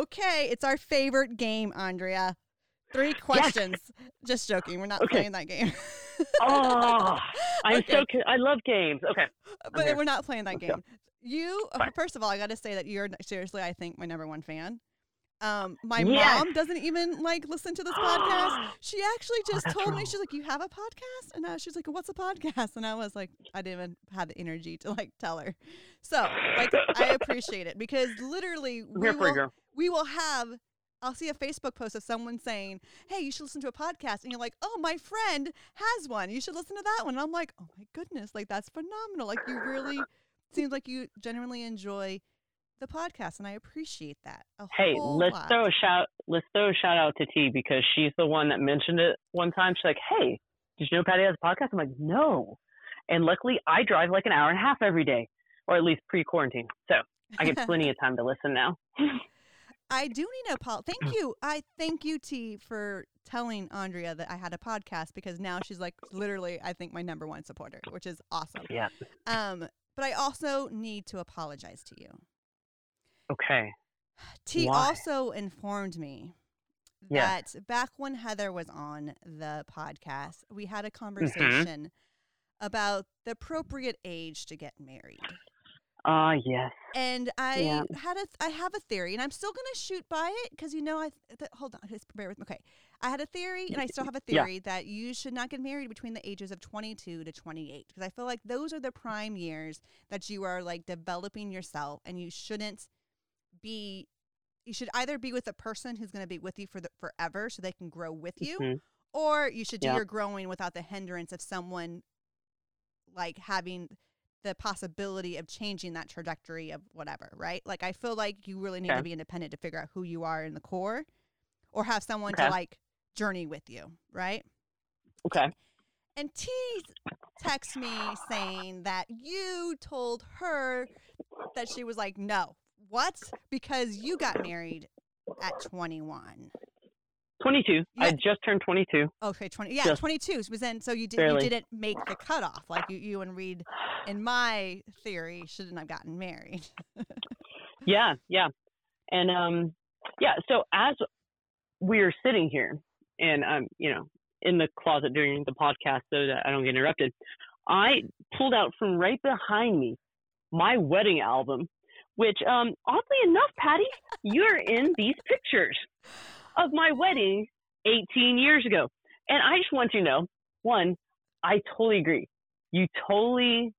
Okay, it's our favorite game, Andrea. Three questions. Just joking. We're not Okay. playing that game. Oh, I'm Okay. so. I love games. Okay. but we're not playing that Let's go. game. You Fine. first of all, I got to say that you're seriously, I think, my number one fan. Um, my Yes. mom doesn't even like listen to this podcast. She actually just that's told me she's like, "You have a podcast?" And I, she's like, "What's a podcast?" And I was like, I didn't even have the energy to like tell her. So, like, I appreciate it because literally, we here for you, will. We will have. I'll see a Facebook post of someone saying, "Hey, you should listen to a podcast," and you're like, "Oh, my friend has one. You should listen to that one." And I'm like, "Oh my goodness, like that's phenomenal! Like you really seems like you genuinely enjoy the podcast, and I appreciate that." A Hey, whole let's lot. throw a shout. Let's throw a shout out to T because she's the one that mentioned it one time. She's like, "Hey, did you know Patty has a podcast?" I'm like, "No," and luckily I drive like an hour and a half every day, or at least pre-quarantine, so I get plenty of time to listen now. I do need a Paul. Thank you. I thank you, T, for telling Andrea that I had a podcast because now she's like literally, I think, my number one supporter, which is awesome. Yeah. Um, but I also need to apologize to you. Okay. T Why? also informed me Yeah. that back when Heather was on the podcast, we had Mm-hmm. a conversation about the appropriate age to get married. Ah, yes. And I Yeah. had a, I have a theory, and I'm still gonna shoot by it because you know I. Th- hold on, just bear with me. Okay, I had a theory, and I still have a Yeah. theory that you should not get married between the ages of 22 to 28 because I feel like those are the prime years that you are like developing yourself, and you shouldn't be. You should either be with a person who's going to be with you for the, forever, so they can grow with you, Mhm. or you should do Yeah. your growing without the hindrance of someone like having the possibility of changing that trajectory of whatever, right? Like I feel like you really need Okay. to be independent to figure out who you are in the core or have someone Okay. to like journey with you, right? Okay. And T texts me saying that you told her that she was like, "No. What? Because you got married at 21." 22. I just turned 22. Okay, 20. Yeah, Just 22 So then so you did, you didn't make the cutoff like you you and Reed in my theory shouldn't have gotten married. Yeah, yeah. And um yeah, so as we're sitting here and um, you know, in the closet during the podcast so that I don't get interrupted, I pulled out from right behind me my wedding album, which um oddly enough, Patty, you're in these pictures of my wedding 18 years ago. And I just want you to know, one, I totally agree. You totally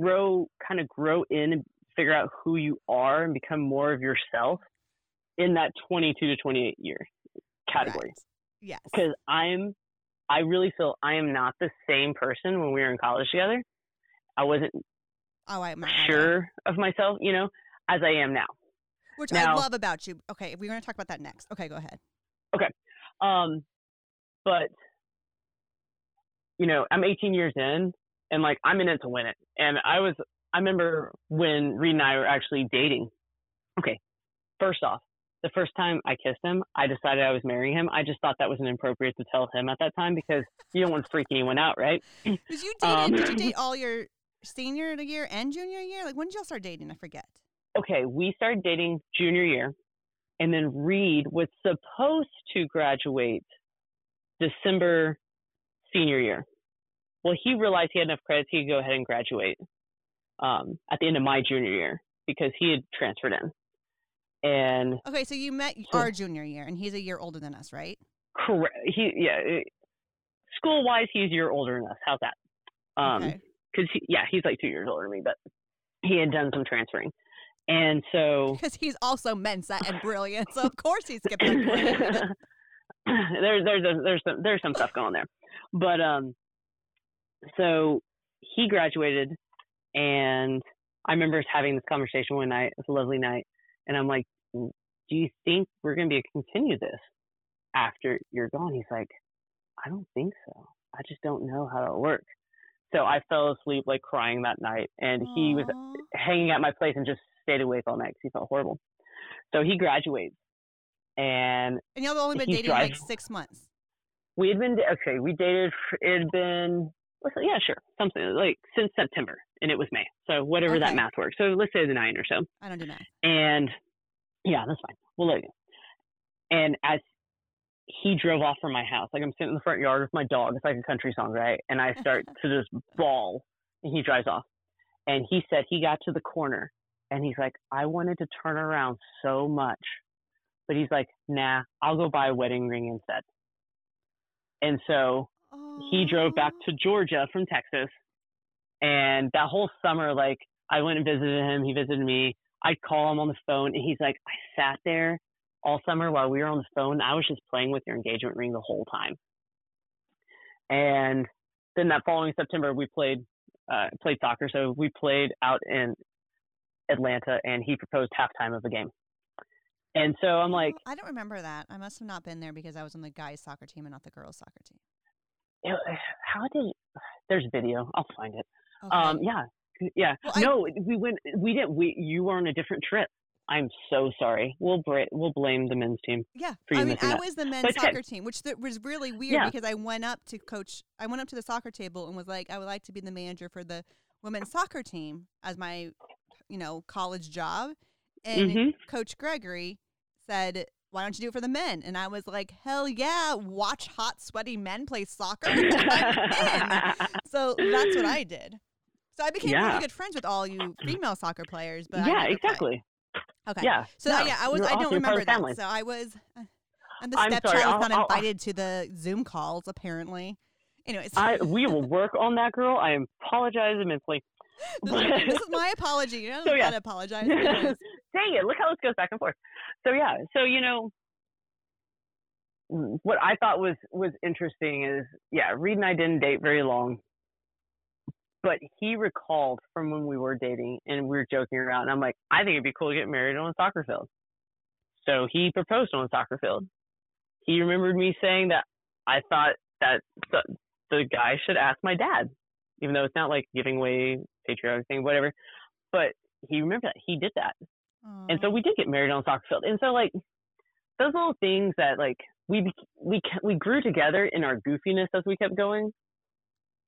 grow kind of grow in and figure out who you are and become more of yourself in that 22 to 28 year category Right. Yes. because i'm i really feel i am not the same person when we were in college together i wasn't Oh, I am sure of myself you know as i am now Which I love about you. Okay, we're going to talk about that next. Okay, go ahead. Okay. Um but you know i'm 18 years in and like i'm in it to win it and i was i remember when reed and i were actually dating okay first off the first time i kissed him i decided i was marrying him i just thought that was inappropriate to tell him at that time because you don't want to freak anyone out right Because you dated, Um, did you date all your senior year and junior year? Like when did y'all start dating? I forget. Okay we started dating junior year and then reed was supposed to graduate december senior year. Well he realized he had enough credits he could go ahead and graduate um, at the end of my junior year because he had transferred in. And Okay, so you met So- our junior year, and he's a year older than us, right? correct. He yeah school wise he's a year older than us. How's that? Um okay. because he, yeah he's like two years older than me but he had done some transferring and so Because he's also Mensa and brilliant, so of course he skipped there's there's a, there's some there's some stuff going there, but um, so he graduated, and I remember having this conversation one night. It was a lovely night, and I'm like, "Do you think we're gonna be able to continue this after you're gone?" He's like, "I don't think so. I just don't know how it'll work." So I fell asleep like crying that night, and he was. Hanging at my place and just stayed awake all night because he felt horrible. So he graduates, and And y'all have only been dating like six months. we had been okay. We dated. It had been yeah, sure, something like since September, and it was May. So whatever Okay. that math works. So let's say the nine or so. I don't do math. And yeah, that's fine. We'll well, look, and as he drove off from my house, like I'm sitting in the front yard with my dog. It's like a country song, right? And I start to just bawl, and he drives off. And he said he got to the corner, and he's like, I wanted to turn around so much, but he's like, Nah, I'll go buy a wedding ring instead. And so he drove back to Georgia from Texas. And that whole summer, like I went and visited him. He visited me. I'd call him on the phone and he's like, I sat there all summer while we were on the phone. I was just playing with your engagement ring the whole time. And then that following September, we played uh, played soccer. So we played out in Atlanta, and he proposed halftime of the game. And so I'm like, I don't remember that. I must have not been there because I was on the guys' soccer team and not the girls' soccer team. how did? There's video. I'll find it. Okay. Um, yeah, yeah. Well, I- no, we went. We didn't. We you were on a different trip. I'm so sorry. We'll bra- we'll blame the men's team. Yeah, I mean, I was the men's But soccer team, which th- was really weird Yeah. because I went up to coach. I went up to the soccer table and was like, I would like to be the manager for the women's soccer team as my, you know, college job. And Mhm. Coach Gregory said, "Why don't you do it for the men?" And I was like, "Hell yeah! Watch hot, sweaty men play soccer." So that's what I did. So I became Yeah. really good friends with all you female soccer players. But yeah, never played. Okay. Yeah. So no, yeah, I was. I don't remember the family. So I was. uh, I'm the I'm stepchild sorry, not I'll- I'll- invited to the Zoom calls. Apparently. Anyways, I we will work on that, girl. I apologize immensely. this, is, this is my apology. You don't So, yeah. apologize. Dang it! Look how this goes back and forth. So yeah, so you know, what I thought was was interesting is yeah, Reed and I didn't date very long, but he recalled from when we were dating and we were joking around. And I'm like, I think it'd be cool to get married on a soccer field. So he proposed on a soccer field. He remembered me saying that I thought that the, the guy should ask my dad, even though it's not like giving away patriotic thing, whatever. But he remembered that he did that. And so we did get married on a soccer field. And so like those little things that like we we we grew together in our goofiness as we kept going,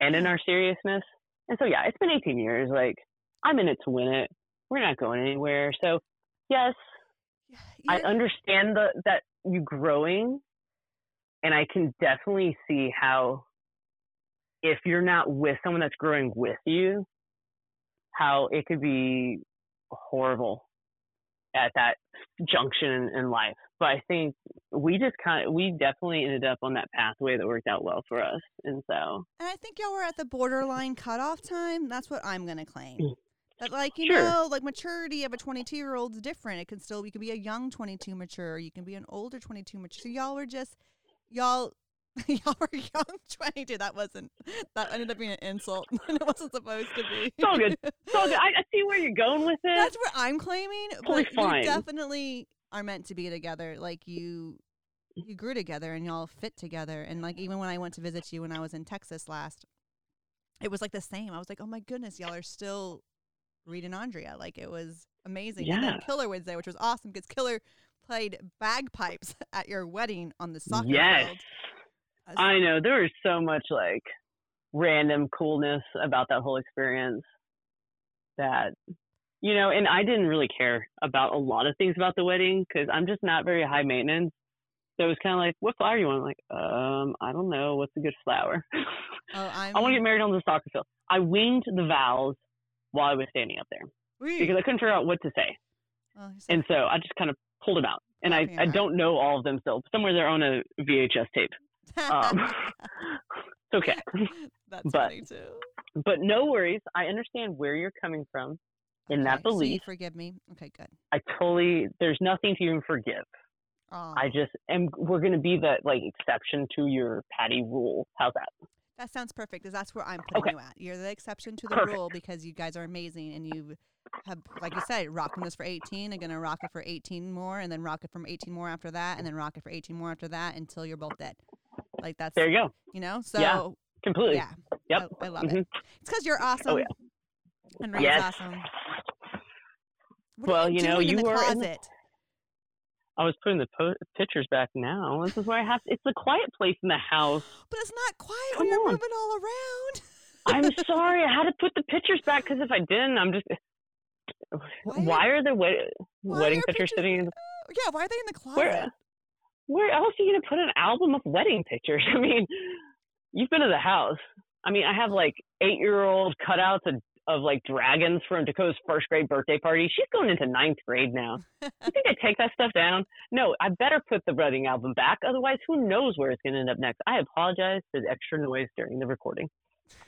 and in mm-hmm. our seriousness. And so yeah, it's been 18 years. Like I'm in it to win it. We're not going anywhere. So yes, Yeah, I understand the that you growing, and I can definitely see how if you're not with someone that's growing with you, how it could be horrible at that junction in, life. But I think we just kind of we definitely ended up on that pathway that worked out well for us, and so And I think y'all were at the borderline cutoff time. That's what I'm gonna claim. Mm. That like you Sure. know, like maturity of a 22 year old is different. It can still you can be a young 22 mature. You can be an older 22 mature. So y'all were just y'all. Y'all were young 22. That wasn't. That ended up being an insult. it wasn't supposed to be. It's all good. it's all good. I, I see where you're going with it. That's where I'm claiming. Totally but fine. you definitely are meant to be together. Like you, you grew together and y'all fit together. And like even when I went to visit you when I was in Texas last, it was like the same. I was like, oh my goodness, y'all are still Reed and Andrea. Like it was amazing. And then Yeah. Killer was there, which was awesome because Killer played bagpipes at your wedding on the soccer yes. field. I know there was so much like random coolness about that whole experience that you know, and I didn't really care about a lot of things about the wedding because I'm just not very high maintenance. So it was kind of like, what flower you want? I'm like, um, I don't know. What's a good flower? oh, I'm. I want to get married on the soccer field. I winged the vows while I was standing up there Wee. because I couldn't figure out what to say, Oh, and so I just kind of pulled them out. And I, Wrapping I don't know all of them still. Somewhere they're on a VHS tape. Um, it's okay. That's but funny too. But no worries. I understand where you're coming from in that Okay, so you belief. forgive me. Okay, good. I totally, there's nothing to even forgive. Oh, I just am, we're going to be that like exception to your Patty rule. How's that? that sounds perfect because that's where I'm putting Okay. you at. You're the exception to the Perfect. rule because you guys are amazing and you have, like you said, rocking this for 18 and gonna rock it for 18 more and then rock it from 18 more after that and then rock it for 18 more after that until you're both dead. Like that's, There you go. you know. So Yeah. Completely. yeah, Yep. I, I love Mhm. it. It's because you're awesome. yeah. And Ray's Yes. awesome. What Well, you, you know, you were in the- closet? I was putting the po- pictures back now. This is where I have, To, it's a quiet place in the house. But it's not quiet Come when you're on. moving all around. I'm sorry. I had to put the pictures back because if I didn't, I'm just. Why Why, are- the wed- wedding pictures pictures- sitting in? Yeah, why are they in the closet? Where where else are you gonna put an album of wedding pictures? I mean, you've been to the house. I mean, I have like eight year old cutouts of, of like dragons from Dakota's first grade birthday party. She's going into ninth grade now. You think I take that stuff down? No, I better put the wedding album back. Otherwise, who knows where it's going to end up next? I apologize for the extra noise during the recording.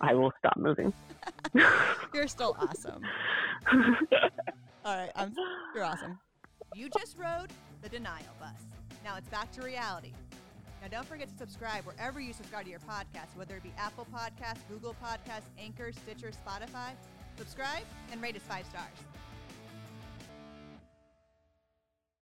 I will stop moving. You're still awesome. All right, I'm, you're awesome. You just rode the denial bus. Now it's back to reality. Now don't forget to subscribe wherever you subscribe to your podcast, whether it be Apple Podcasts, Google Podcasts, Anchor, Stitcher, Spotify. Subscribe and rate us five stars.